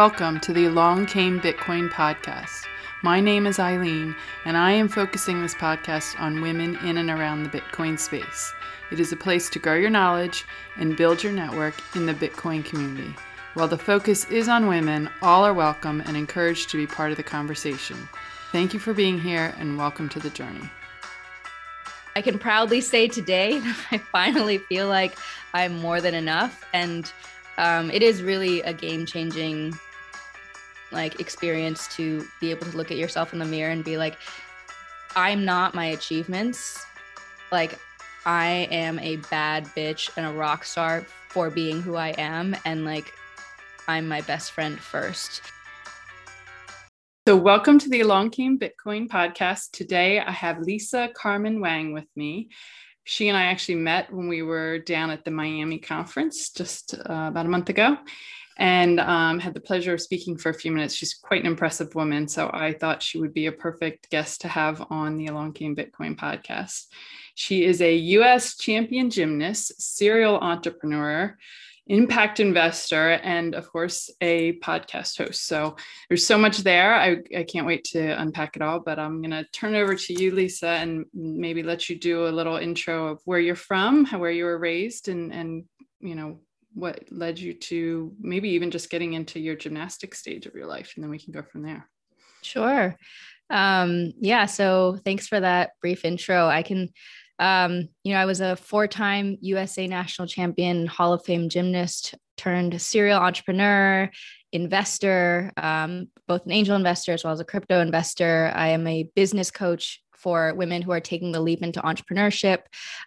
Welcome to the Along Came Bitcoin podcast. My name is Eileen, and I am focusing this podcast on women in and around the Bitcoin space. It is a place to grow your knowledge and build your network in the Bitcoin community. While the focus is on women, all are welcome and encouraged to be part of the conversation. Thank you for being here and welcome to the journey. I can proudly say today that I finally feel like I'm more than enough. And um, it is really a game changing like experience to be able to look at yourself in the mirror and be like i'm not my achievements. Like i am a bad bitch and a rock star for being who i am and like i'm my best friend first. So welcome to the along came bitcoin podcast. Today i have lisa carmen wang with me. She and i actually met when we were down at the miami conference just uh, about a month ago and um, had the pleasure of speaking for a few minutes. She's quite an impressive woman. So I thought she would be a perfect guest to have on the Along Came Bitcoin podcast. She is a US champion gymnast, serial entrepreneur, impact investor, and of course, a podcast host. So there's so much there. I, I can't wait to unpack it all, but I'm going to turn it over to you, Lisa, and maybe let you do a little intro of where you're from, where you were raised, and, and you know, what led you to maybe even just getting into your gymnastic stage of your life and then we can go from there. Sure. Um yeah so thanks for that brief intro. I can um you know i was a four-time usa national champion hall of fame gymnast turned serial entrepreneur investor um, both an angel investor as well as a crypto investor. I am a business coach for women who are taking the leap into entrepreneurship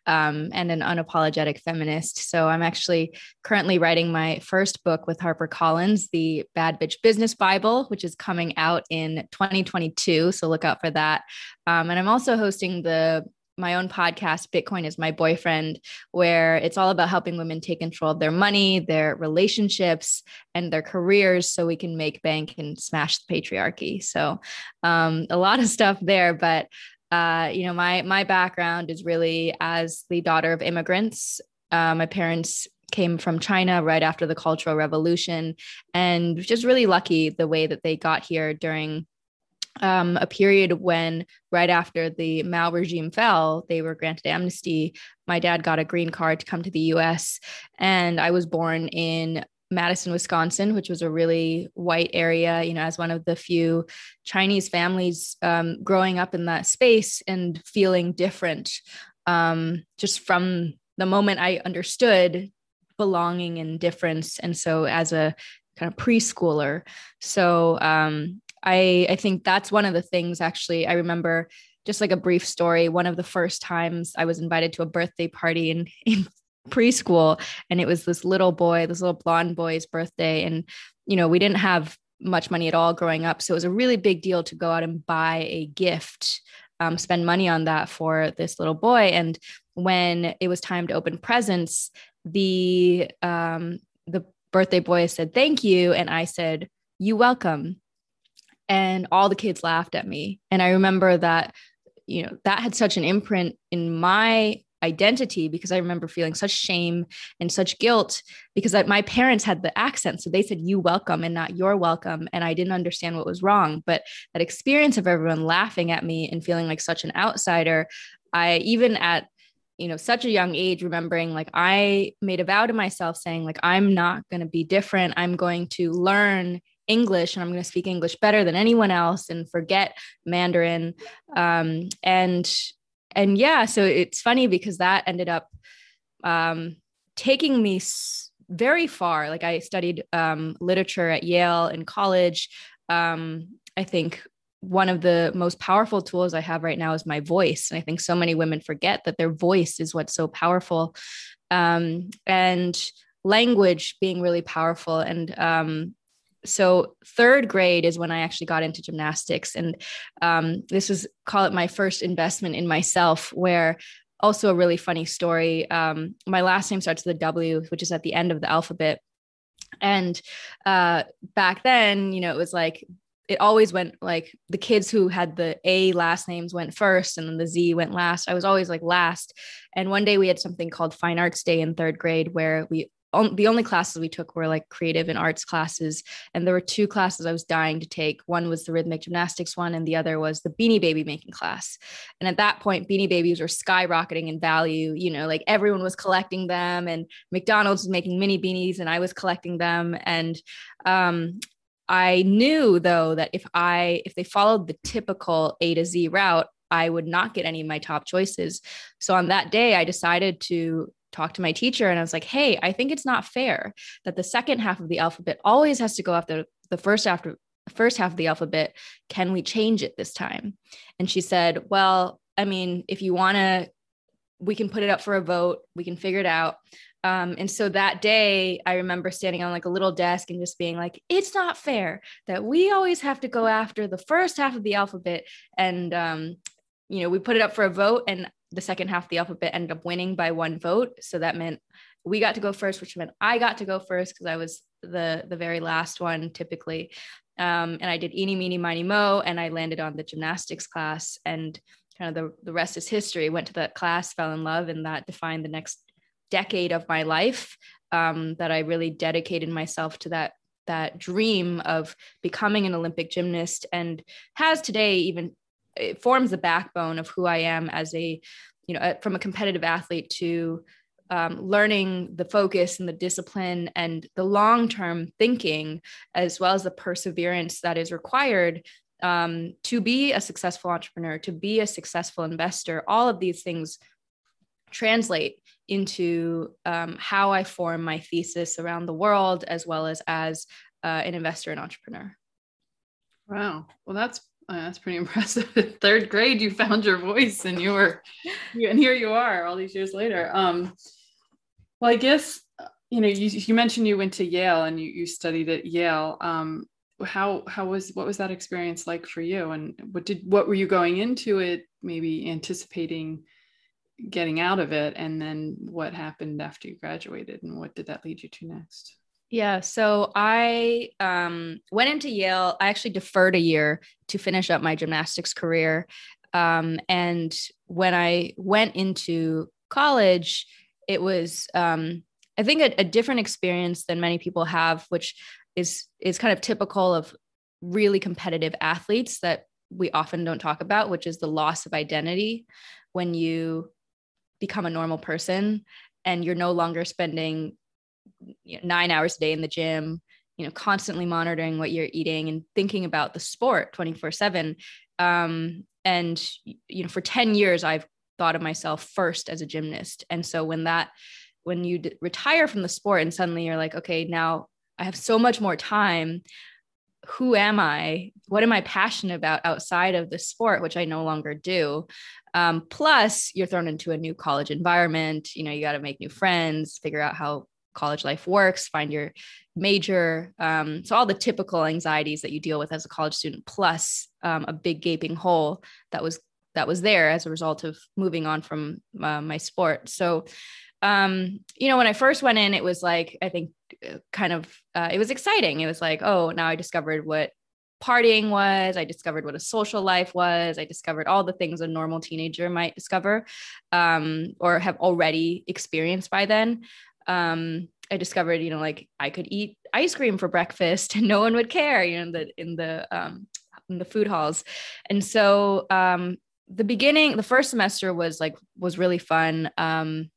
um, and an unapologetic feminist. So I'm actually currently writing my first book with HarperCollins, the Bad Bitch Business Bible, which is coming out in 2022. So look out for that. Um, and I'm also hosting the my own podcast, Bitcoin is My Boyfriend, where it's all about helping women take control of their money, their relationships, and their careers so we can make bank and smash the patriarchy. So, um, a lot of stuff there, but uh, you know, my my background is really as the daughter of immigrants. Uh, my parents came from China right after the Cultural Revolution, and just really lucky the way that they got here during um, a period when, right after the Mao regime fell, they were granted amnesty. My dad got a green card to come to the US, and I was born in Madison, Wisconsin, which was a really white area, you know, as one of the few Chinese families um, growing up in that space and feeling different um, just from the moment I understood belonging and difference. And so, as a kind of preschooler, so um, I, I think that's one of the things actually I remember just like a brief story. One of the first times I was invited to a birthday party in, in preschool and it was this little boy this little blonde boy's birthday and you know we didn't have much money at all growing up so it was a really big deal to go out and buy a gift um, spend money on that for this little boy and when it was time to open presents the um, the birthday boy said thank you and i said you welcome and all the kids laughed at me and i remember that you know that had such an imprint in my identity because I remember feeling such shame and such guilt because my parents had the accent. So they said, you welcome and not you're welcome. And I didn't understand what was wrong. But that experience of everyone laughing at me and feeling like such an outsider, I even at you know such a young age remembering like i made a vow to myself saying like i'm not going to be different i'm going to learn English and I'm going to speak English better than anyone else and forget Mandarin. Um, and and yeah, so it's funny because that ended up um, taking me very far. Like I studied um, literature at Yale in college. Um, I think one of the most powerful tools I have right now is my voice. And I think so many women forget that their voice is what's so powerful. Um, and language being really powerful. And um, so third grade is when I actually got into gymnastics, and um, this was call it my first investment in myself. Where also a really funny story. Um, my last name starts with a W, which is at the end of the alphabet, and uh, back then, you know, it was like it always went like the kids who had the A last names went first and then the Z went last. I was always like last. And one day we had something called Fine Arts Day in third grade where we on, the only classes we took were like creative and arts classes. And there were two classes I was dying to take. One was the rhythmic gymnastics one, and the other was the beanie baby making class. And at that point, beanie babies were skyrocketing in value. You know, like everyone was collecting them, and McDonald's was making mini beanies, and I was collecting them. And um, I knew though that if I if they followed the typical A to Z route, I would not get any of my top choices. So on that day, I decided to talk to my teacher and I was like, hey, I think it's not fair that the second half of the alphabet always has to go after the first after first half of the alphabet. Can we change it this time? And she said, well, I mean, if you want to, we can put it up for a vote. We can figure it out. Um, and so that day, I remember standing on like a little desk and just being like, it's not fair that we always have to go after the first half of the alphabet. And, um, you know, we put it up for a vote. And the second half of the alphabet ended up winning by one vote. So that meant we got to go first, which meant I got to go first because I was the the very last one typically. Um, and I did eeny, meeny, miny, mo, and I landed on the gymnastics class. And kind of the, the rest is history. Went to that class, fell in love, and that defined the next decade of my life. Um, that I really dedicated myself to that that dream of becoming an Olympic gymnast, and has today even it forms the backbone of who I am as a, you know, from a competitive athlete to um, learning the focus and the discipline and the long term thinking, as well as the perseverance that is required um, to be a successful entrepreneur, to be a successful investor. All of these things translate into um, how I form my thesis around the world, as well as as uh, an investor and entrepreneur. Wow. Well, that's Oh, that's pretty impressive. Third grade, you found your voice, and you were, and here you are, all these years later. Um, well, I guess you know you, you mentioned you went to Yale and you you studied at Yale. Um, how how was what was that experience like for you, and what did what were you going into it maybe anticipating getting out of it, and then what happened after you graduated, and what did that lead you to next? Yeah. So I um, went into Yale. I actually deferred a year to finish up my gymnastics career. Um, and when I went into college, it was, um, I think, a, a different experience than many people have, which is is kind of typical of really competitive athletes that we often don't talk about, which is the loss of identity when you become a normal person and you're no longer spending nine hours a day in the gym, you know, constantly monitoring what you're eating and thinking about the sport 24 seven. Um, and, you know, for 10 years, I've thought of myself first as a gymnast. And so when that, when you d- retire from the sport and suddenly you're like, okay, now I have so much more time. Who am I? What am I passionate about outside of the sport, which I no longer do? Um, plus, you're thrown into a new college environment. You know, you got to make new friends, figure out how college life works, find your major. Um, so all the typical anxieties that you deal with as a college student, plus um, a big gaping hole that was that was there as a result of moving on from uh, my sport. So, um, you know, when I first went in, it was like I think uh, kind of uh, it was exciting. It was like, oh, now I discovered what partying was. I discovered what a social life was. I discovered all the things a normal teenager might discover um, or have already experienced by then um, I discovered, you know, like I could eat ice cream for breakfast and no one would care, you know, in the in the um, in the food halls. And so um, the beginning, the first semester was like was really fun. Um,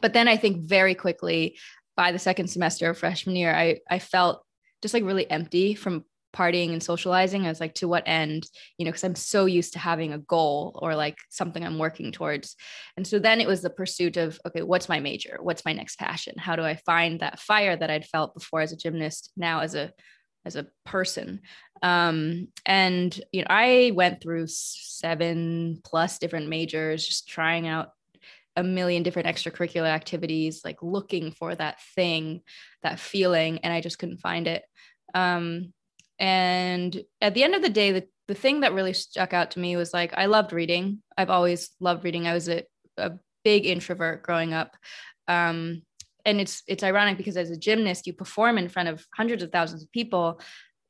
but then I think very quickly by the second semester of freshman year, I I felt just like really empty from partying and socializing i was like to what end? You know because i'm so used to having a goal or like something i'm working towards. And so then it was the pursuit of okay what's my major? What's my next passion? How do i find that fire that i'd felt before as a gymnast now as a as a person? Um and you know i went through seven plus different majors just trying out a million different extracurricular activities like looking for that thing that feeling and i just couldn't find it. Um and at the end of the day, the, the thing that really stuck out to me was like, I loved reading. I've always loved reading. I was a, a big introvert growing up. Um, and it's it's ironic because as a gymnast, you perform in front of hundreds of thousands of people,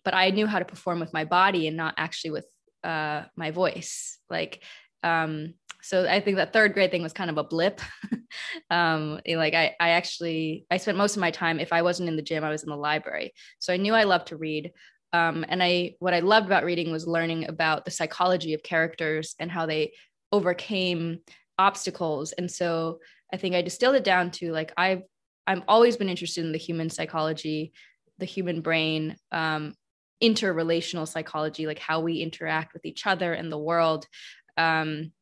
but I knew how to perform with my body and not actually with uh, my voice. Like um, so I think that third grade thing was kind of a blip. um, like I, I actually, I spent most of my time, if I wasn't in the gym, I was in the library. So I knew I loved to read. Um, and I, what I loved about reading was learning about the psychology of characters and how they overcame obstacles. And so I think I distilled it down to like, I've, I've always been interested in the human psychology, the human brain, um, interrelational psychology, like how we interact with each other and the world. Um,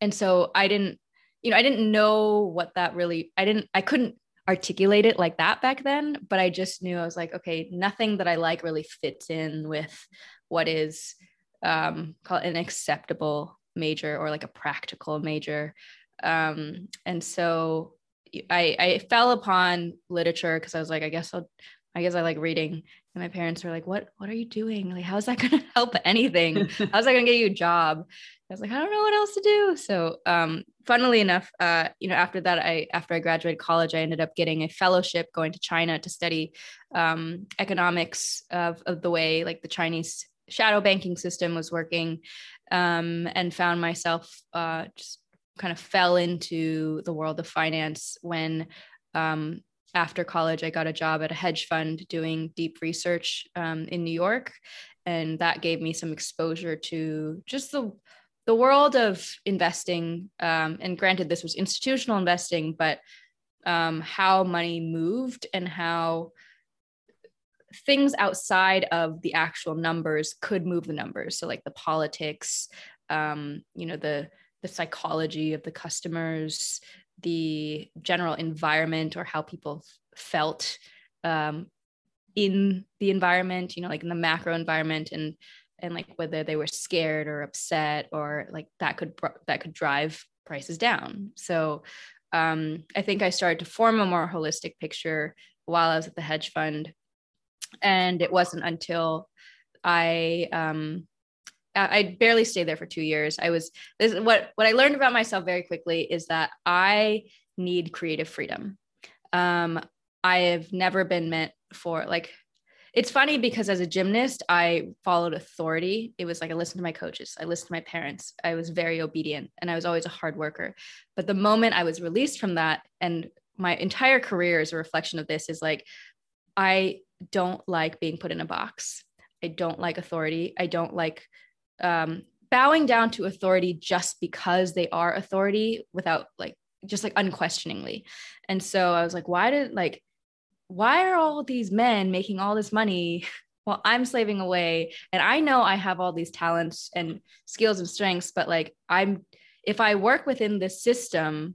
and so I didn't, you know, I didn't know what that really, I didn't, I couldn't articulate it like that back then, but I just knew I was like, okay, nothing that I like really fits in with what is um, called an acceptable major or like a practical major. Um, and so I, I fell upon literature because I was like, I guess I'll, I guess I like reading. And my parents were like, "What? What are you doing? Like, how's that going to help anything? How's that going to get you a job?" I was like, "I don't know what else to do." So, um, funnily enough, uh, you know, after that, I after I graduated college, I ended up getting a fellowship going to China to study um, economics of of the way like the Chinese shadow banking system was working, um, and found myself uh, just kind of fell into the world of finance when um, after college, I got a job at a hedge fund doing deep research um, in New York, and that gave me some exposure to just the the world of investing. Um, and granted, this was institutional investing, but um, how money moved and how things outside of the actual numbers could move the numbers. So, like the politics, um, you know, the the psychology of the customers, the general environment or how people felt um, in the environment you know like in the macro environment and and like whether they were scared or upset or like that could that could drive prices down. So um, i think i started to form a more holistic picture while i was at the hedge fund. And it wasn't until i um, I barely stayed there for two years. I was this what what I learned about myself very quickly is that I need creative freedom. Um, I have never been meant for like it's funny because as a gymnast, I followed authority. It was like I listened to my coaches, I listened to my parents. I was very obedient and I was always a hard worker. But the moment I was released from that, and my entire career is a reflection of this, is like I don't like being put in a box. I don't like authority. I don't like um, bowing down to authority just because they are authority without like just like unquestioningly. And so I was like, why did like, why are all these men making all this money while I'm slaving away? And I know I have all these talents and skills and strengths, but like, I'm, if I work within this system,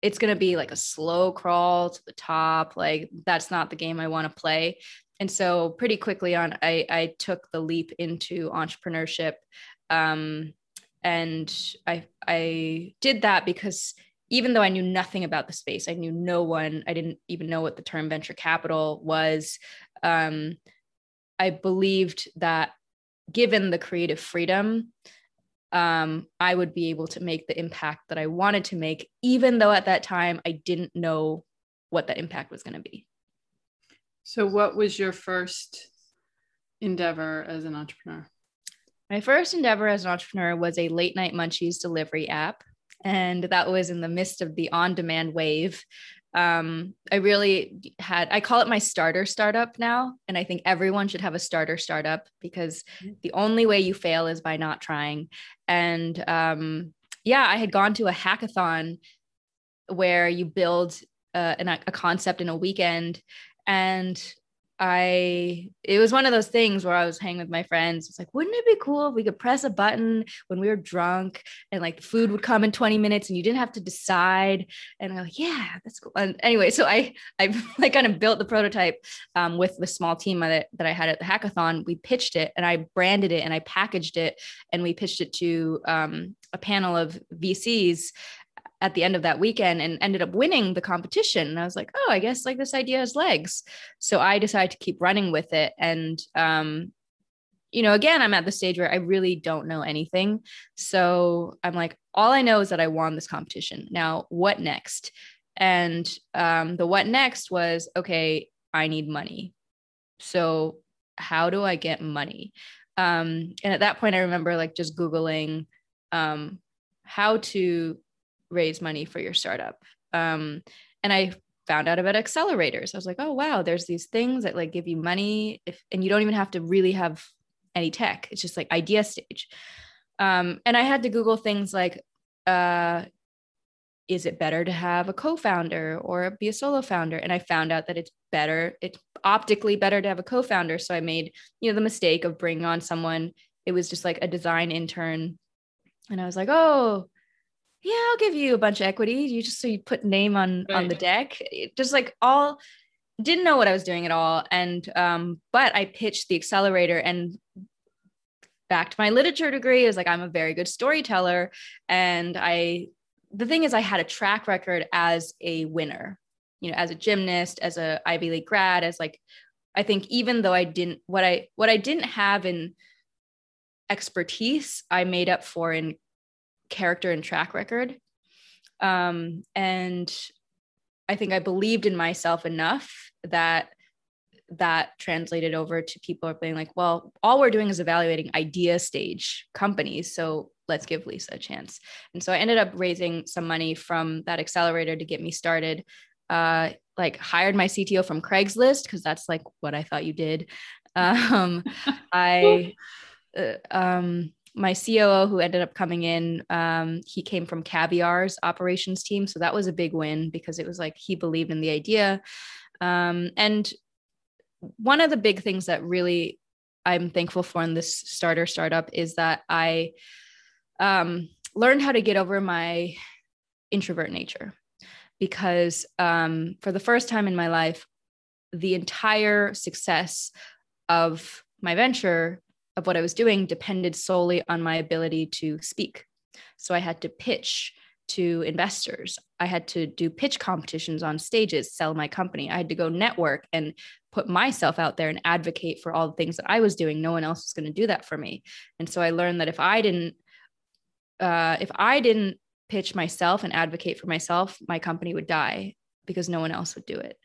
it's going to be like a slow crawl to the top. Like, that's not the game I want to play and so pretty quickly on i i took the leap into entrepreneurship um, and i i did that because even though i knew nothing about the space i knew no one i didn't even know what the term venture capital was um, i believed that given the creative freedom um, i would be able to make the impact that i wanted to make even though at that time i didn't know what that impact was going to be so, what was your first endeavor as an entrepreneur? My first endeavor as an entrepreneur was a late night munchies delivery app. And that was in the midst of the on demand wave. Um, I really had, I call it my starter startup now. And I think everyone should have a starter startup because mm-hmm. the only way you fail is by not trying. And um, yeah, I had gone to a hackathon where you build uh, an, a concept in a weekend and I it was one of those things where I was hanging with my friends. It's like, wouldn't it be cool if we could press a button when we were drunk and like food would come in 20 minutes and you didn't have to decide? And I'm like, yeah, that's cool. And anyway, so I I like kind of built the prototype um, with the small team that, that I had at the hackathon. We pitched it and I branded it and I packaged it and we pitched it to um, a panel of VCs at the end of that weekend and ended up winning the competition. And I was like, oh, I guess like this idea has legs. So I decided to keep running with it. And, um, you know, again, I'm at the stage where I really don't know anything. So I'm like, all I know is that I won this competition. Now, what next? And um, the what next was, okay, I need money. So how do I get money? Um, and at that point, I remember like just Googling um, how to raise money for your startup. Um, and I found out about accelerators. I was like, oh wow, there's these things that like give you money if and you don't even have to really have any tech. It's just like idea stage. Um, and I had to Google things like, uh, is it better to have a co-founder or be a solo founder? And I found out that it's better, it's optically better to have a co-founder. So I made, you know, the mistake of bringing on someone. It was just like a design intern. And I was like, oh, yeah, I'll give you a bunch of equity. You just so you put name on right. on the deck. It just like all didn't know what I was doing at all. And um, but I pitched the accelerator and back to my literature degree. It was like I'm a very good storyteller. And I the thing is I had a track record as a winner, you know, as a gymnast, as a Ivy League grad, as like I think even though I didn't what I what I didn't have in expertise, I made up for in character and track record. Um, and I think I believed in myself enough that that translated over to people are being like, well, all we're doing is evaluating idea stage companies. So let's give Lisa a chance. And so I ended up raising some money from that accelerator to get me started. Uh, like hired my CTO from Craigslist because that's like what I thought you did. Um, I uh, um, my COO who ended up coming in, um, he came from Caviar's operations team. So that was a big win because it was like he believed in the idea. Um, and one of the big things that really I'm thankful for in this starter startup is that I um, learned how to get over my introvert nature because um, for the first time in my life, the entire success of my venture of what I was doing depended solely on my ability to speak. So I had to pitch to investors. I had to do pitch competitions on stages, sell my company. I had to go network and put myself out there and advocate for all the things that I was doing. No one else was going to do that for me. And so I learned that if I didn't, uh, if I didn't pitch myself and advocate for myself, my company would die because no one else would do it.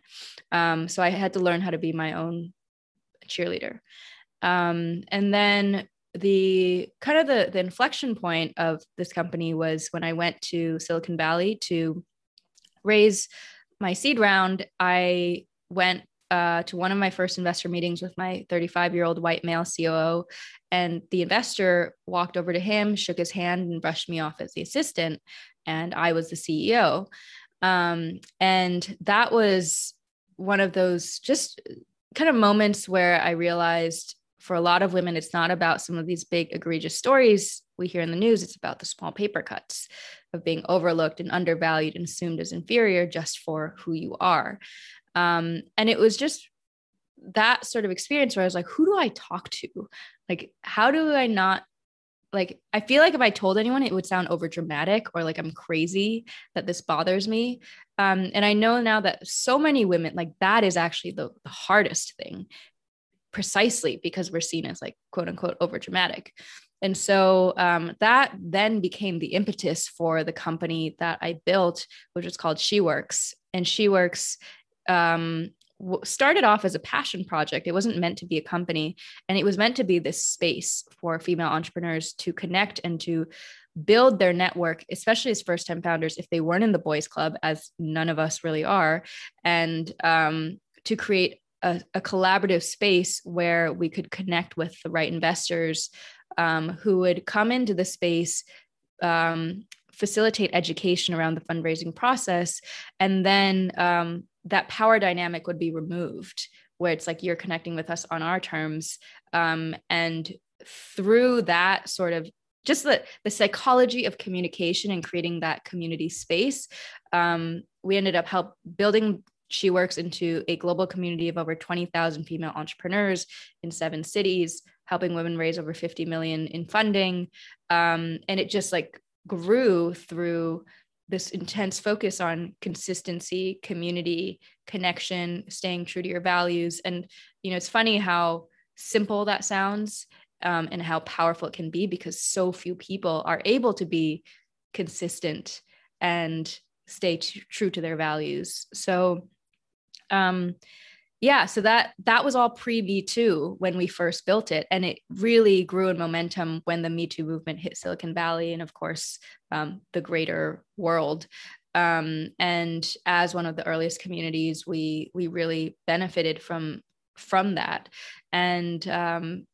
Um, so I had to learn how to be my own cheerleader. Um, and then the kind of the, the inflection point of this company was when I went to Silicon Valley to raise my seed round. I went uh, to one of my first investor meetings with my 35 year old white male COO. And the investor walked over to him, shook his hand, and brushed me off as the assistant. And I was the CEO. Um, and that was one of those just kind of moments where I realized for a lot of women, it's not about some of these big egregious stories we hear in the news. It's about the small paper cuts of being overlooked and undervalued and assumed as inferior just for who you are. Um, and it was just that sort of experience where I was like, who do I talk to? Like, how do I not like I feel like if I told anyone it would sound over dramatic or like I'm crazy that this bothers me. Um, and I know now that so many women like that is actually the, the hardest thing precisely because we're seen as like quote unquote over dramatic. And so um, that then became the impetus for the company that I built, which was called SheWorx. And SheWorx um, started off as a passion project. It wasn't meant to be a company, and it was meant to be this space for female entrepreneurs to connect and to build their network, especially as first time founders, if they weren't in the boys club, as none of us really are, and um, to create a, a, collaborative space where we could connect with the right investors um, who would come into the space um, facilitate education around the fundraising process. And then um, that power dynamic would be removed where it's like you're connecting with us on our terms. Um, and through that sort of just the, the psychology of communication and creating that community space um, we ended up help building SheWorx into a global community of over 20,000 female entrepreneurs in seven cities, helping women raise over 50 million in funding. Um, and it just like grew through this intense focus on consistency, community, connection, staying true to your values. And, you know, it's funny how simple that sounds um, and how powerful it can be because so few people are able to be consistent and stay t- true to their values. So, um, yeah so that that was all pre me too when we first built it and it really grew in momentum when the me too movement hit silicon valley and of course um, the greater world. Um, and as one of the earliest communities we we really benefited from from that. And um,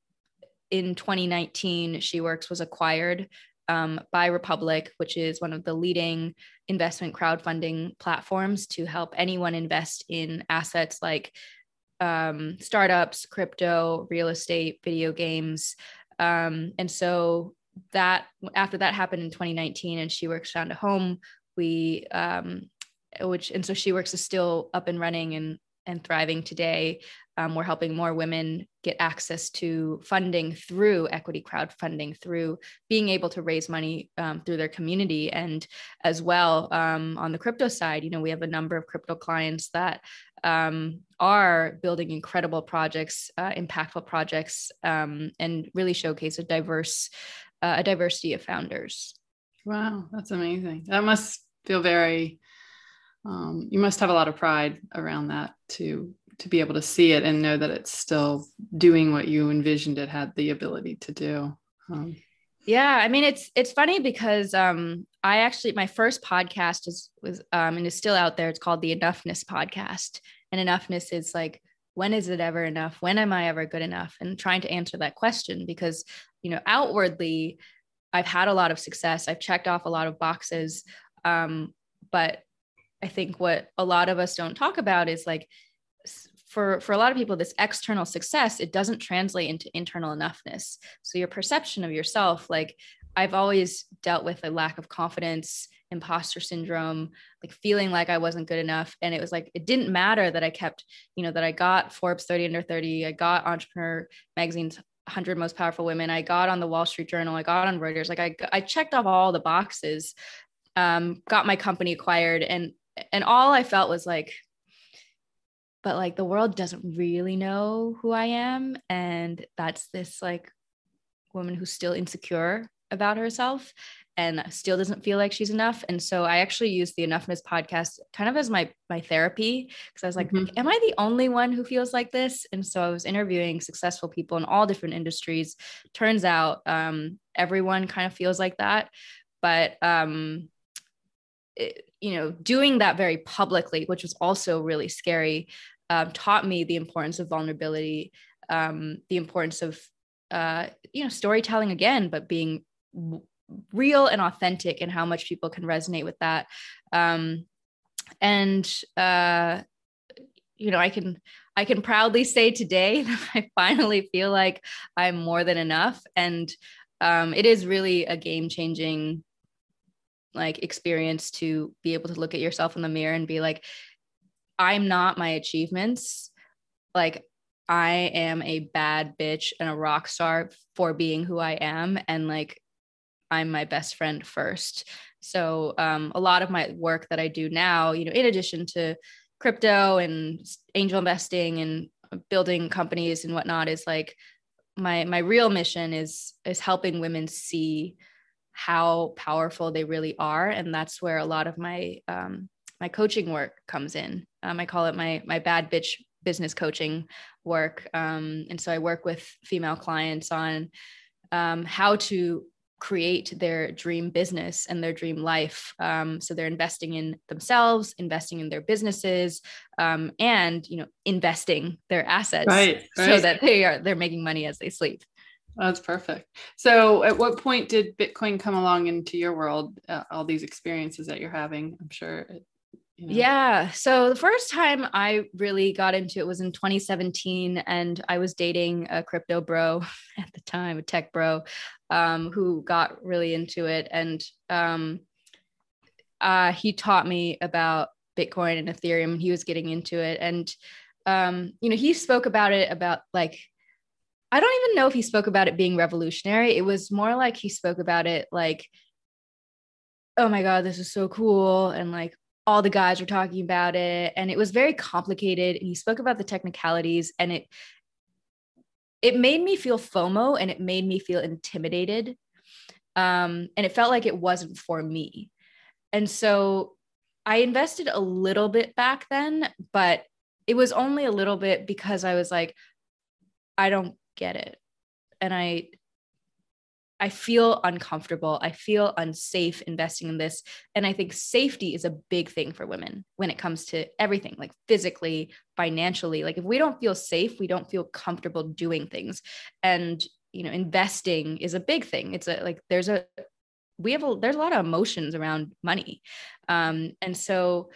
in 2019 SheWorx was acquired um, by republic which is one of the leading investment crowdfunding platforms to help anyone invest in assets like um, startups, crypto, real estate, video games. Um, and so that after that happened in 2019 and SheWorx down to home, we um, which and so SheWorx is still up and running and and thriving today. Um, we're helping more women get access to funding through equity crowdfunding, through being able to raise money um, through their community. And as well, um, on the crypto side, you know, we have a number of crypto clients that um, are building incredible projects, uh, impactful projects, um, and really showcase a diverse, uh, a diversity of founders. Wow, that's amazing. That must feel very. Um, you must have a lot of pride around that to to be able to see it and know that it's still doing what you envisioned it had the ability to do. Um, yeah, I mean it's it's funny because um I actually my first podcast is was um and is still out there. It's called the Enoughness Podcast. And enoughness is like when is it ever enough? When am I ever good enough? And trying to answer that question because you know outwardly I've had a lot of success. I've checked off a lot of boxes. Um, but I think what a lot of us don't talk about is like for for a lot of people this external success it doesn't translate into internal enoughness. So your perception of yourself like i've always dealt with a lack of confidence imposter syndrome like feeling like i wasn't good enough. And it was like it didn't matter that i kept you know that i got forbes 30 under 30 i got entrepreneur magazine's 100 most powerful women i got on the wall street journal i got on reuters like i, I checked off all the boxes um, got my company acquired. And and all i felt was like but like the world doesn't really know who I am. And that's this like woman who's still insecure about herself and still doesn't feel like she's enough. And so I actually used the Enoughness podcast kind of as my my therapy because I was like, mm-hmm. am I the only one who feels like this? And so I was interviewing successful people in all different industries. Turns out um, everyone kind of feels like that, but um, you know, doing that very publicly, which was also really scary, um, taught me the importance of vulnerability, um, the importance of, uh, you know, storytelling again, but being real and authentic and how much people can resonate with that. Um, and, uh, you know, I can, I can proudly say today that I finally feel like I'm more than enough. And um, it is really a game changing like experience to be able to look at yourself in the mirror and be like i'm not my achievements. Like i am a bad bitch and a rock star for being who i am and like i'm my best friend first. So um, a lot of my work that i do now you know in addition to crypto and angel investing and building companies and whatnot is like my my real mission is is helping women see how powerful they really are and that's where a lot of my um, my coaching work comes in. Um, i call it my my bad bitch business coaching work. Um, and so i work with female clients on um, how to create their dream business and their dream life. Um, so they're investing in themselves investing in their businesses um, and you know investing their assets right, right. so that they are they're making money as they sleep that's perfect. So, at what point did Bitcoin come along into your world? Uh, all these experiences that you're having, I'm sure. It, you know. Yeah. So, the first time I really got into it was in 2017, and I was dating a crypto bro at the time, a tech bro, um, who got really into it. And um, uh, he taught me about Bitcoin and Ethereum. He was getting into it. And, um, you know, he spoke about it about like, I don't even know if he spoke about it being revolutionary. It was more like he spoke about it like, oh my God, this is so cool. And like all the guys were talking about it. And it was very complicated. And he spoke about the technicalities and it it made me feel FOMO and it made me feel intimidated. Um, and it felt like it wasn't for me. And so I invested a little bit back then, but it was only a little bit because I was like, I don't get it. And I I feel uncomfortable. I feel unsafe investing in this. And I think safety is a big thing for women when it comes to everything, like physically, financially. Like if we don't feel safe, we don't feel comfortable doing things. And, you know, investing is a big thing. It's a like there's a we have a there's a lot of emotions around money. Um, and so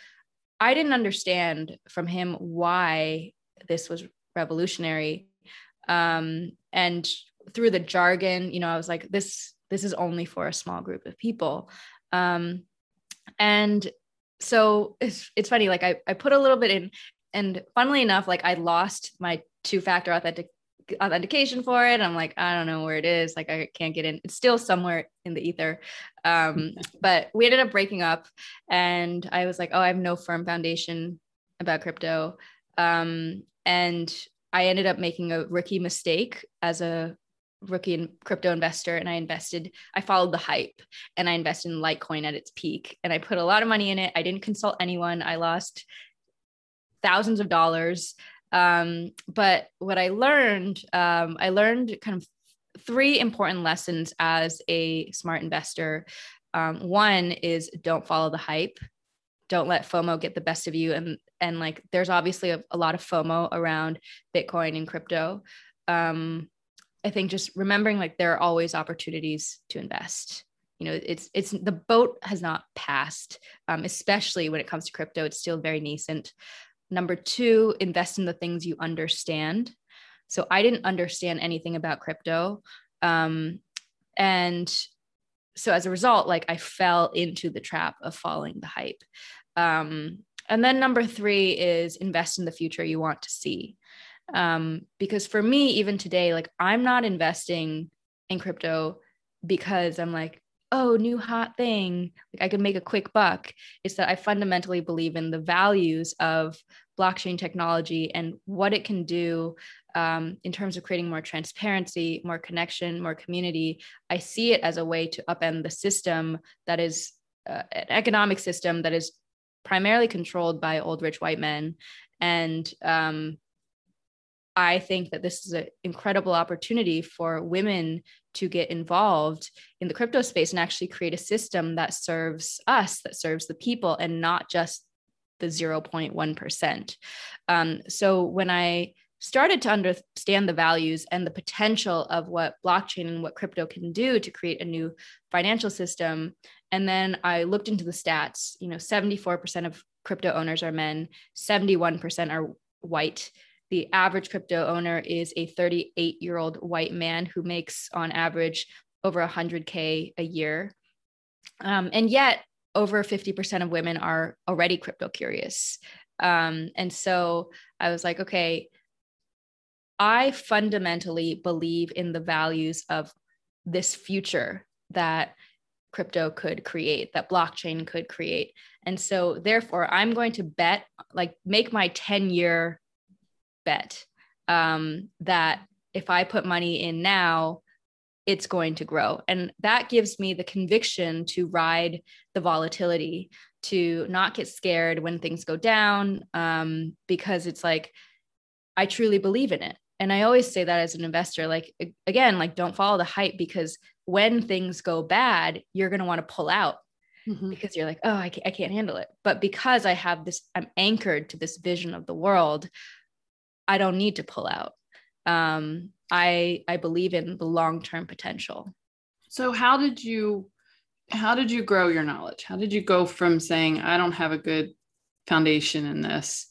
I didn't understand from him why this was revolutionary. Um, and through the jargon, you know, I was like, this this is only for a small group of people. Um, and so it's it's funny, like I, I put a little bit in, and funnily enough, like I lost my two-factor authentic authentication for it. I'm like, I don't know where it is. Like I can't get in. It's still somewhere in the ether. Um, but we ended up breaking up and I was like, oh, I have no firm foundation about crypto. Um, and I ended up making a rookie mistake as a rookie in crypto investor and I invested, I followed the hype and I invested in Litecoin at its peak and I put a lot of money in it. I didn't consult anyone. I lost thousands of dollars. Um, but what I learned, um, I learned kind of three important lessons as a smart investor. Um, one is don't follow the hype. Don't let FOMO get the best of you. And and like there's obviously a, a lot of FOMO around Bitcoin and crypto. Um, I think just remembering like there are always opportunities to invest. You know, it's it's the boat has not passed, um, especially when it comes to crypto. It's still very nascent. Number two, invest in the things you understand. So I didn't understand anything about crypto, um, and so as a result, like I fell into the trap of following the hype. Um, and then number three is invest in the future you want to see. Um, because for me even today like i'm not investing in crypto because i'm like oh new hot thing. Like i could make a quick buck. It's that i fundamentally believe in the values of blockchain technology and what it can do um, in terms of creating more transparency more connection more community. I see it as a way to upend the system that is uh, an economic system that is primarily controlled by old rich white men and um, I think that this is an incredible opportunity for women to get involved in the crypto space and actually create a system that serves us, that serves the people, and not just the 0.1%. Um, so when I started to understand the values and the potential of what blockchain and what crypto can do to create a new financial system, and then I looked into the stats, you know, 74% of crypto owners are men, 71% are white the average crypto owner is a 38 year old white man who makes on average over 100K a year. Um, and yet, over 50% of women are already crypto curious. Um, and so I was like, okay, I fundamentally believe in the values of this future that crypto could create, that blockchain could create. And so, therefore, I'm going to bet, like, make my 10 year bet um, that if I put money in now, it's going to grow. And that gives me the conviction to ride the volatility, to not get scared when things go down, um, because it's like, I truly believe in it. And I always say that as an investor, like, again, like, don't follow the hype because when things go bad, you're going to want to pull out mm-hmm. because you're like, oh, I can't, I can't handle it. But because I have this, I'm anchored to this vision of the world, I don't need to pull out. Um, I I believe in the long term potential. So how did you how did you grow your knowledge? How did you go from saying I don't have a good foundation in this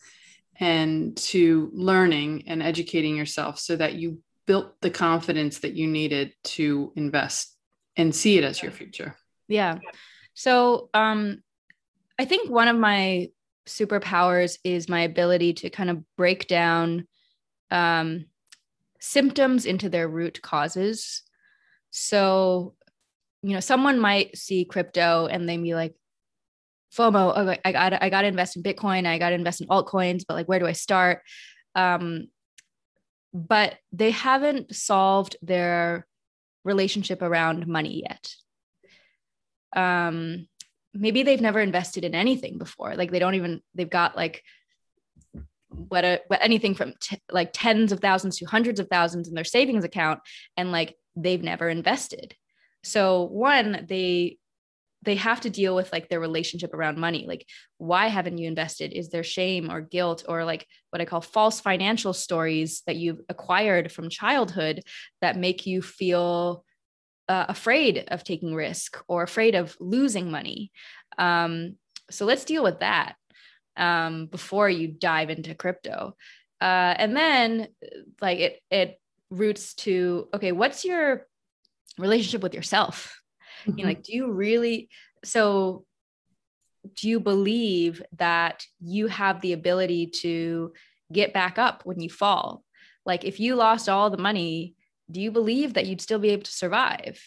and to learning and educating yourself so that you built the confidence that you needed to invest and see it as your future? Yeah. So um I think one of my superpowers is my ability to kind of break down um, symptoms into their root causes. So, you know, someone might see crypto and they be like, FOMO, oh, I got I got to invest in Bitcoin, I got to invest in altcoins, but like, where do I start? Um, but they haven't solved their relationship around money yet. Um, maybe they've never invested in anything before like they don't even they've got like what, a, what anything from t- like tens of thousands to hundreds of thousands in their savings account and like they've never invested so one they they have to deal with like their relationship around money. Like why haven't you invested? Is there shame or guilt or like what i call false financial stories that you've acquired from childhood that make you feel uh, afraid of taking risk or afraid of losing money? Um, so let's deal with that um, before you dive into crypto. Uh, and then like it it roots to okay what's your relationship with yourself mm-hmm. you know like do you really so do you believe that you have the ability to get back up when you fall? Like if you lost all the money do you believe that you'd still be able to survive?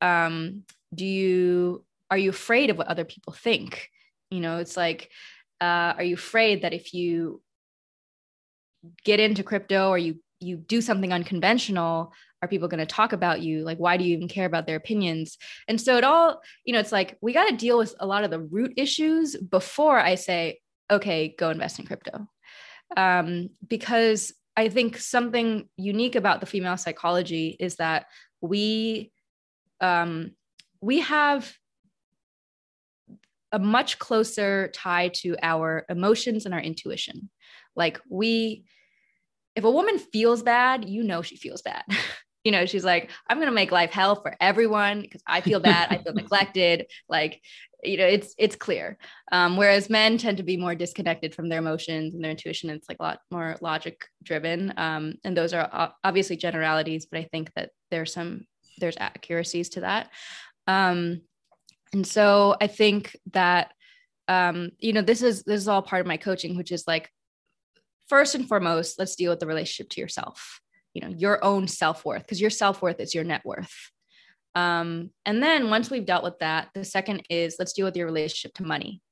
Um do you are you afraid of what other people think? You know it's like uh are you afraid that if you get into crypto or you you do something unconventional are people going to talk about you? Like why do you even care about their opinions? And so it all you know it's like we got to deal with a lot of the root issues before i say okay go invest in crypto. Um, because i think something unique about the female psychology is that we um, we have a much closer tie to our emotions and our intuition. Like we if a woman feels bad, you know she feels bad. you know, she's like, I'm gonna make life hell for everyone because I feel bad, I feel neglected. Like, you know, it's it's clear. Um, whereas men tend to be more disconnected from their emotions and their intuition. It's like a lot more logic driven. Um, and those are obviously generalities, but I think that there's some there's accuracies to that. Um, and so I think that um, you know, this is this is all part of my coaching, which is like first and foremost, let's deal with the relationship to yourself, you know, your own self worth, because your self worth is your net worth. Um, and then once we've dealt with that, the second is let's deal with your relationship to money.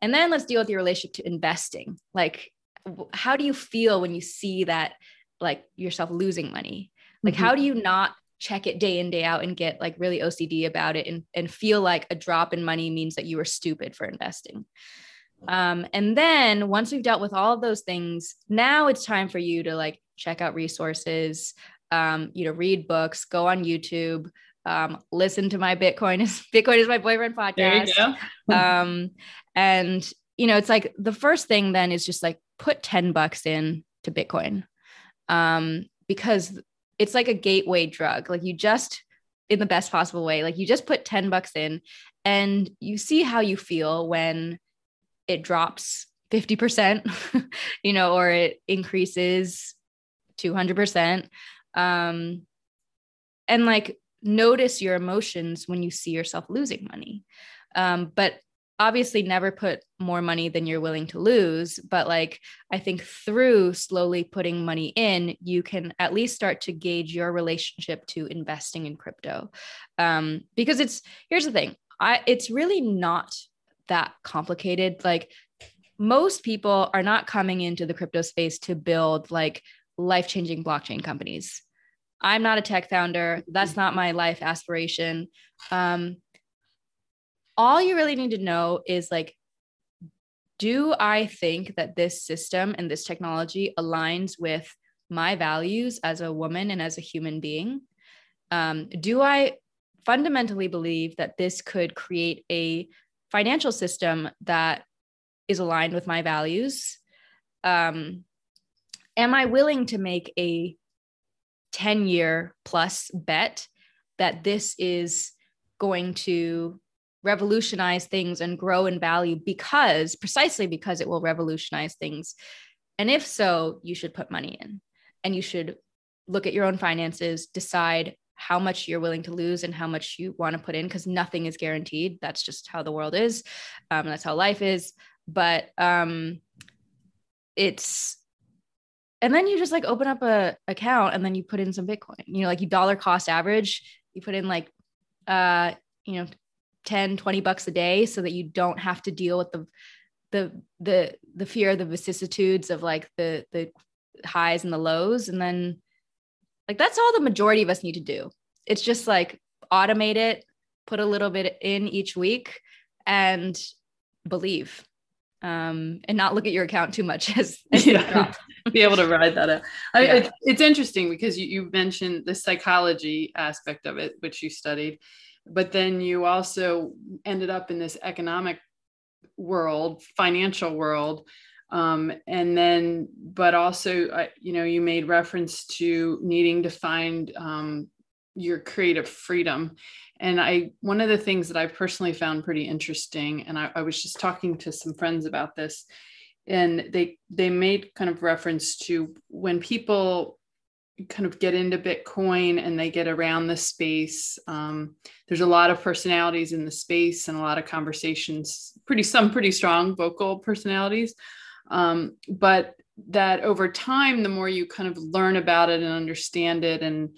And then let's deal with your relationship to investing. Like, how do you feel when you see that, like, yourself losing money? Like, mm-hmm. how do you not check it day in day out and get like really ocd about it and, and feel like a drop in money means that you were stupid for investing um, and then once we've dealt with all of those things, now it's time for you to like check out resources, um, you know, read books, go on YouTube, um, listen to my Bitcoin is Bitcoin is my boyfriend podcast. um, and you know, it's like the first thing then is just like put 10 bucks in to Bitcoin. Um, because it's like a gateway drug. Like you just in the best possible way, like you just put 10 bucks in and you see how you feel when it drops 50%, you know, or it increases 200%. Um, and like notice your emotions when you see yourself losing money. Um, but obviously never put more money than you're willing to lose but like i think through slowly putting money in you can at least start to gauge your relationship to investing in crypto um, because it's here's the thing i it's really not that complicated. Like most people are not coming into the crypto space to build like life changing blockchain companies. I'm not a tech founder. That's not my life aspiration. Um, all you really need to know is like, do I think that this system and this technology aligns with my values as a woman and as a human being? Um, do I fundamentally believe that this could create a financial system that is aligned with my values? Um, am I willing to make a 10 year plus bet that this is going to revolutionize things and grow in value because precisely because it will revolutionize things? And if so, you should put money in and you should look at your own finances, decide how much you're willing to lose and how much you want to put in because nothing is guaranteed. That's just how the world is. Um, that's how life is. But um, it's, and then you just like open up a account and then you put in some Bitcoin, you know, like you dollar cost average, you put in like, uh, you know, 10, 20 bucks a day so that you don't have to deal with the, the, the, the fear, of the vicissitudes of like the, the highs and the lows. And then like that's all the majority of us need to do. It's just like automate it, put a little bit in each week and believe. Um, and not look at your account too much as, as yeah. be able to ride that out. I, yeah. it, it's interesting because you, you mentioned the psychology aspect of it, which you studied, but then you also ended up in this economic world, financial world. Um, and then, but also, uh, you know, you made reference to needing to find um, your creative freedom and I, one of the things that I personally found pretty interesting, and I, I was just talking to some friends about this, and they they made kind of reference to when people kind of get into Bitcoin and they get around the space. Um, there's a lot of personalities in the space and a lot of conversations. Pretty some pretty strong vocal personalities, um, but that over time, the more you kind of learn about it and understand it and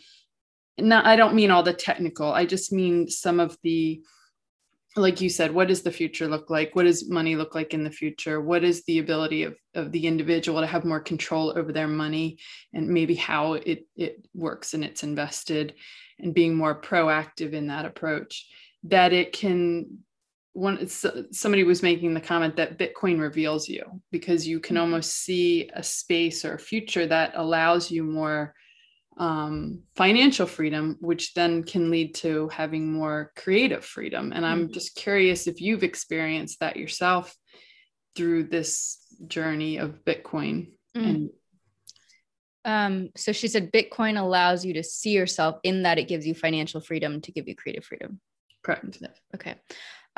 not i don't mean all the technical. I just mean some of the like you said what does the future look like? What does money look like in the future? What is the ability of, of the individual to have more control over their money? And maybe how it, it works and it's invested and being more proactive in that approach. That it can one somebody was making the comment that bitcoin reveals you because you can mm-hmm. almost see a space or a future that allows you more um, financial freedom, which then can lead to having more creative freedom. And I'm mm-hmm. just curious if you've experienced that yourself through this journey of Bitcoin. Mm. And um, so she said Bitcoin allows you to see yourself in that it gives you financial freedom to give you creative freedom. Correct. Okay.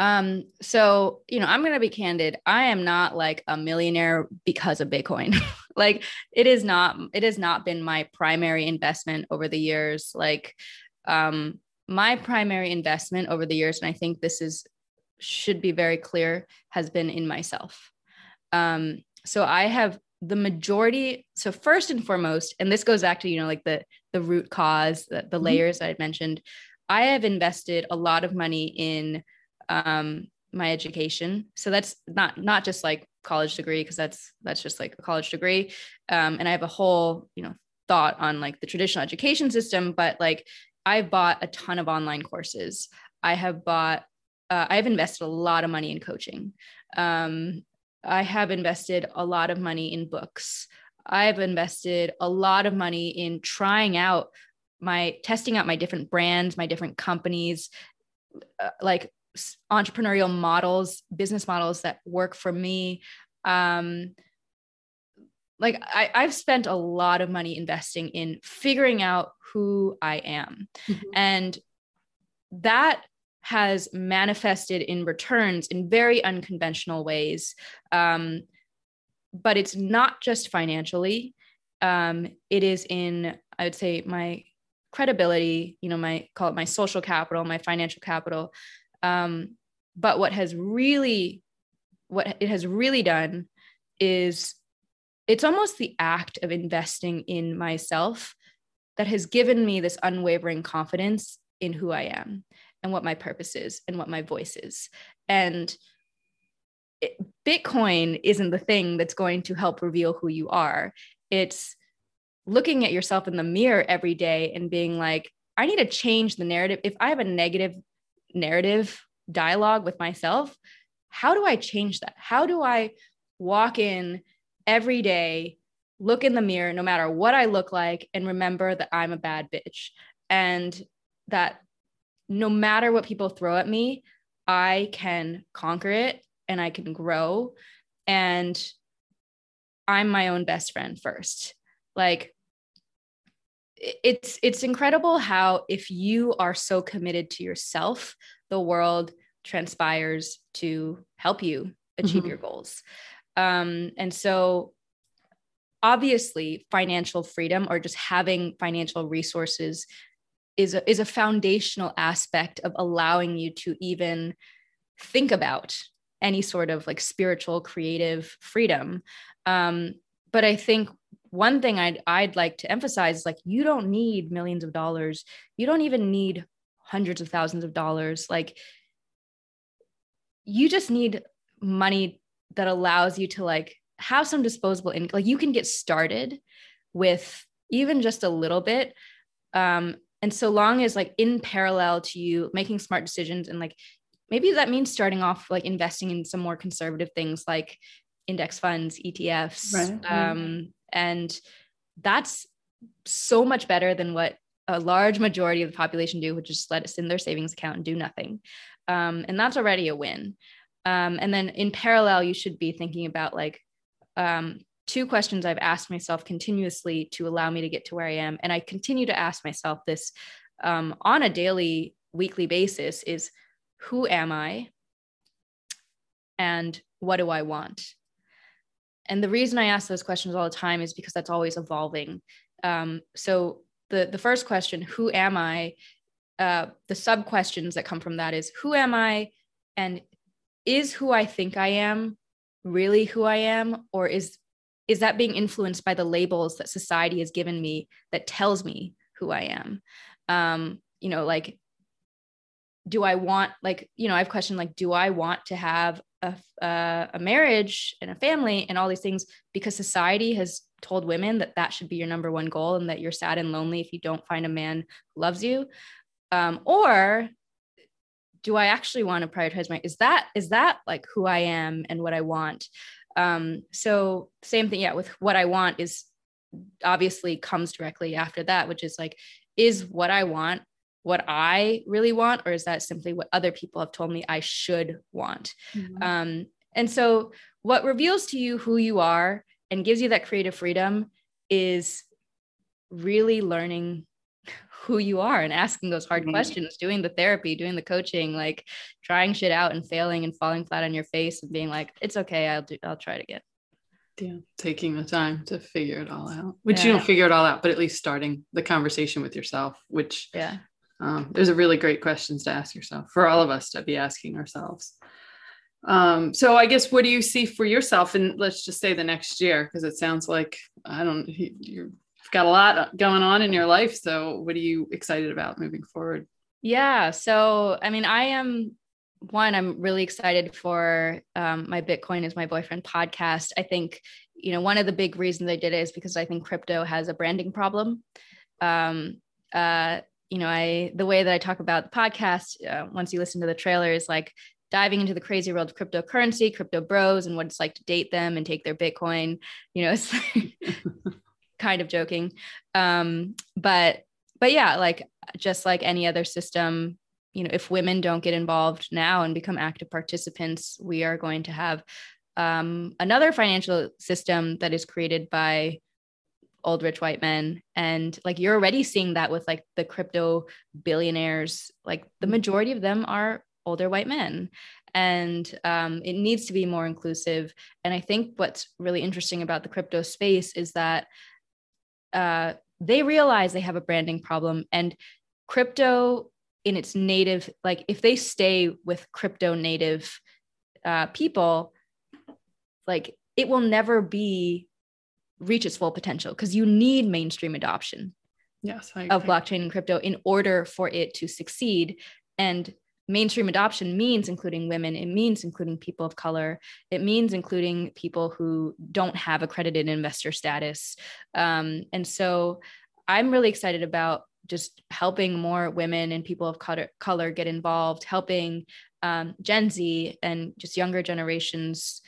Um, so, you know, I'm going to be candid. I am not like a millionaire because of Bitcoin. like it is not, it has not been my primary investment over the years. Like, um, my primary investment over the years, and I think this is, should be very clear, has been in myself. Um, so I have the majority. So first and foremost, and this goes back to, you know, like the, the root cause, the, the mm-hmm. layers I mentioned, I have invested a lot of money in um, my education. So that's not not just like college degree because that's that's just like a college degree. Um, and I have a whole you know thought on like the traditional education system, but like I've bought a ton of online courses. I have bought uh, I've invested a lot of money in coaching. Um, I have invested a lot of money in books. I've invested a lot of money in trying out my testing out my different brands, my different companies, uh, like entrepreneurial models, business models that work for me. Um, like I, I've spent a lot of money investing in figuring out who I am. Mm-hmm. And that has manifested in returns in very unconventional ways. Um, but it's not just financially, um, it is in, I would say, my credibility, you know, my call it my social capital, my financial capital, um, but what has really, what it has really done is it's almost the act of investing in myself that has given me this unwavering confidence in who I am and what my purpose is and what my voice is. And it, Bitcoin isn't the thing that's going to help reveal who you are. It's looking at yourself in the mirror every day and being like, I need to change the narrative. If I have a negative narrative dialogue with myself, how do I change that? How do I walk in every day, look in the mirror, no matter what I look like, and remember that I'm a bad bitch and that no matter what people throw at me, I can conquer it and I can grow. And I'm my own best friend first. Like, it's it's incredible how if you are so committed to yourself the world transpires to help you achieve mm-hmm. your goals um, and so obviously financial freedom or just having financial resources is a, is a foundational aspect of allowing you to even think about any sort of like spiritual creative freedom um, but i think one thing I'd I'd like to emphasize is like you don't need millions of dollars. You don't even need hundreds of thousands of dollars. Like you just need money that allows you to like have some disposable income. Like you can get started with even just a little bit. Um, and so long as like in parallel to you making smart decisions and like maybe that means starting off like investing in some more conservative things like index funds, ETFs. Right. Um, and that's so much better than what a large majority of the population do, which is let it in their savings account and do nothing. Um, and that's already a win. Um, and then in parallel, you should be thinking about like um, two questions I've asked myself continuously to allow me to get to where I am. And I continue to ask myself this um, on a daily, weekly basis is who am I? And what do I want? And the reason I ask those questions all the time is because that's always evolving. Um, so the the first question, who am I? Uh, the sub questions that come from that is who am I, and is who I think I am really who I am, or is is that being influenced by the labels that society has given me that tells me who I am? Um, you know, like do I want like you know I've questioned like do I want to have a, uh, a marriage and a family and all these things because society has told women that that should be your number one goal and that you're sad and lonely if you don't find a man who loves you. Um, or do I actually want to prioritize my is that is that like who I am and what I want? Um, so same thing yeah with what I want is obviously comes directly after that which is like is what I want what I really want, or is that simply what other people have told me I should want? Mm-hmm. Um, and so, what reveals to you who you are and gives you that creative freedom is really learning who you are and asking those hard mm-hmm. questions, doing the therapy, doing the coaching, like trying shit out and failing and falling flat on your face and being like, it's okay, I'll do, I'll try it again. Yeah, taking the time to figure it all out, which yeah. you don't figure it all out, but at least starting the conversation with yourself, which yeah, um, there's a really great questions to ask yourself for all of us to be asking ourselves. Um, so I guess what do you see for yourself and let's just say the next year because it sounds like I don't you've got a lot going on in your life. So what are you excited about moving forward? Yeah. So I mean, I am one. I'm really excited for um, my Bitcoin is my boyfriend podcast. I think you know one of the big reasons I did it is because I think crypto has a branding problem. Um, uh, you know, I the way that I talk about the podcast, uh, once you listen to the trailer, is like diving into the crazy world of cryptocurrency, crypto bros, and what it's like to date them and take their Bitcoin. You know, it's kind of joking, um, but but yeah, like just like any other system, you know, if women don't get involved now and become active participants, we are going to have um, another financial system that is created by old rich white men. And like you're already seeing that with like the crypto billionaires. Like the mm-hmm. majority of them are older white men. And um, it needs to be more inclusive. And i think what's really interesting about the crypto space is that uh, they realize they have a branding problem. And crypto in its native like if they stay with crypto native uh, people like it will never be reach its full potential because you need mainstream adoption yes of blockchain and crypto in order for it to succeed. And mainstream adoption means including women it means including people of color it means including people who don't have accredited investor status. Um, and so i'm really excited about just helping more women and people of color, color get involved helping um, gen z and just younger generations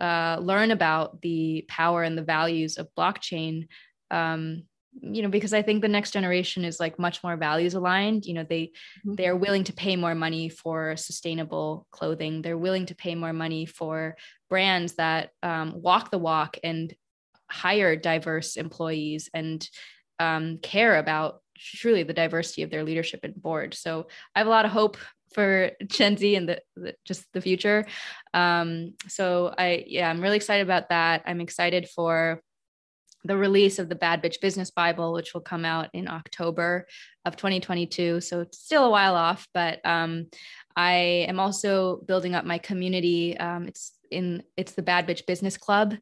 uh, learn about the power and the values of blockchain um, you know because i think the next generation is like much more values aligned. You know they mm-hmm. they're willing to pay more money for sustainable clothing. They're willing to pay more money for brands that um, walk the walk and hire diverse employees and um, care about truly the diversity of their leadership and board. So i have a lot of hope for Gen Z and the, the just the future. Um, so I yeah, I'm really excited about that. I'm excited for the release of the Bad Bitch Business Bible, which will come out in October of 2022. So it's still a while off, but um, I am also building up my community. Um, it's in it's the Bad Bitch Business Club,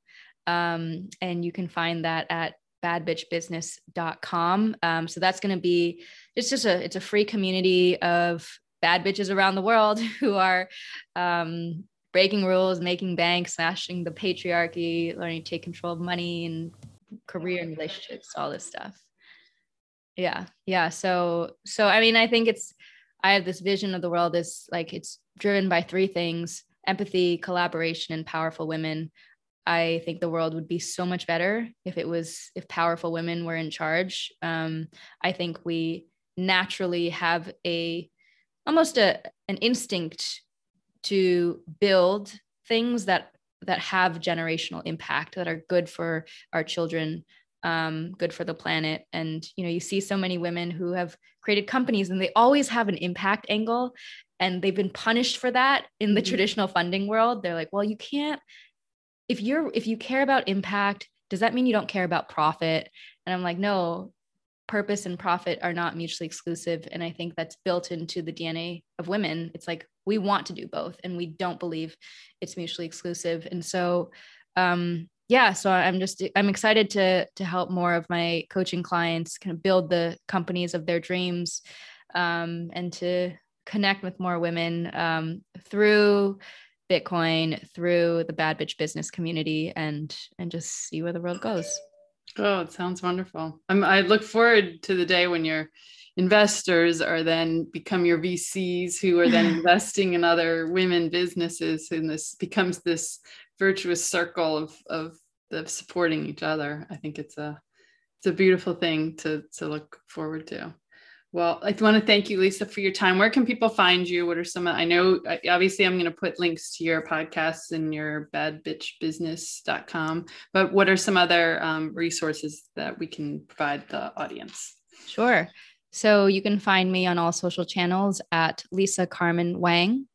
um, and you can find that at badbitchbusiness.com. Um, so that's going to be it's just a it's a free community of bad bitches around the world who are um, breaking rules, making bank, smashing the patriarchy, learning to take control of money and career and relationships, all this stuff. Yeah. Yeah. So, so, I mean, I think it's, I have this vision of the world as like it's driven by three things empathy, collaboration, and powerful women. I think the world would be so much better if it was if powerful women were in charge. Um, I think we naturally have a almost a an instinct to build things that that have generational impact that are good for our children um, good for the planet. And you know you see so many women who have created companies and they always have an impact angle and they've been punished for that in the mm-hmm. traditional funding world. They're like well you can't if you're if you care about impact does that mean you don't care about profit? And i'm like no purpose and profit are not mutually exclusive and i think that's built into the dna of women. It's like we want to do both and we don't believe it's mutually exclusive. And so um yeah so i'm just i'm excited to to help more of my coaching clients kind of build the companies of their dreams um, and to connect with more women um, through bitcoin through the bad bitch business community and and just see where the world goes oh it sounds wonderful I'm, i look forward to the day when your investors are then become your vcs who are then investing in other women businesses and this becomes this virtuous circle of of of supporting each other. I think it's a it's a beautiful thing to to look forward to. Well, I want to thank you, Lisa, for your time. Where can people find you? What are some? I know, obviously, I'm going to put links to your podcasts and your badbitchbusiness.com, but what are some other um, resources that we can provide the audience? Sure. So you can find me on all social channels at Lisa Carmen Wang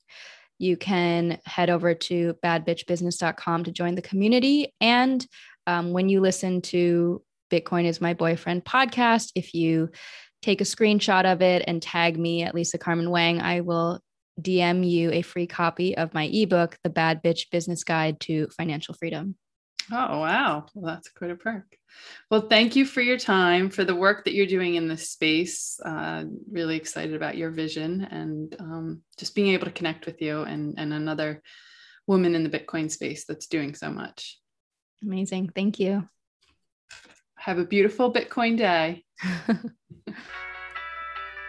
you can head over to badbitchbusiness.com to join the community. And um, when you listen to Bitcoin is My Boyfriend podcast, if you take a screenshot of it and tag me at Lisa Carmen Wang, I will DM you a free copy of my ebook, The Bad Bitch Business Guide to Financial Freedom. Oh, wow. Well, that's quite a perk. Well, thank you for your time, for the work that you're doing in this space. Uh, really excited about your vision and um, just being able to connect with you and, and another woman in the Bitcoin space that's doing so much. Amazing. Thank you. Have a beautiful Bitcoin day.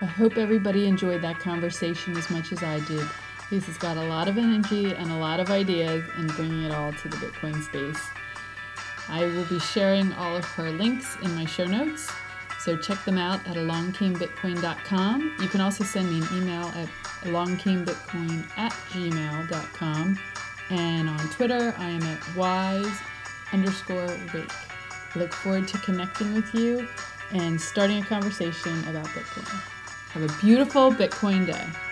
I hope everybody enjoyed that conversation as much as I did. Lisa's got a lot of energy and a lot of ideas in bringing it all to the Bitcoin space. I will be sharing all of her links in my show notes, so check them out at alongcamebitcoin.com. You can also send me an email at alongcamebitcoin at gmail.com. And on Twitter, I am at wise underscore wake. Look forward to connecting with you and starting a conversation about Bitcoin. Have a beautiful Bitcoin day.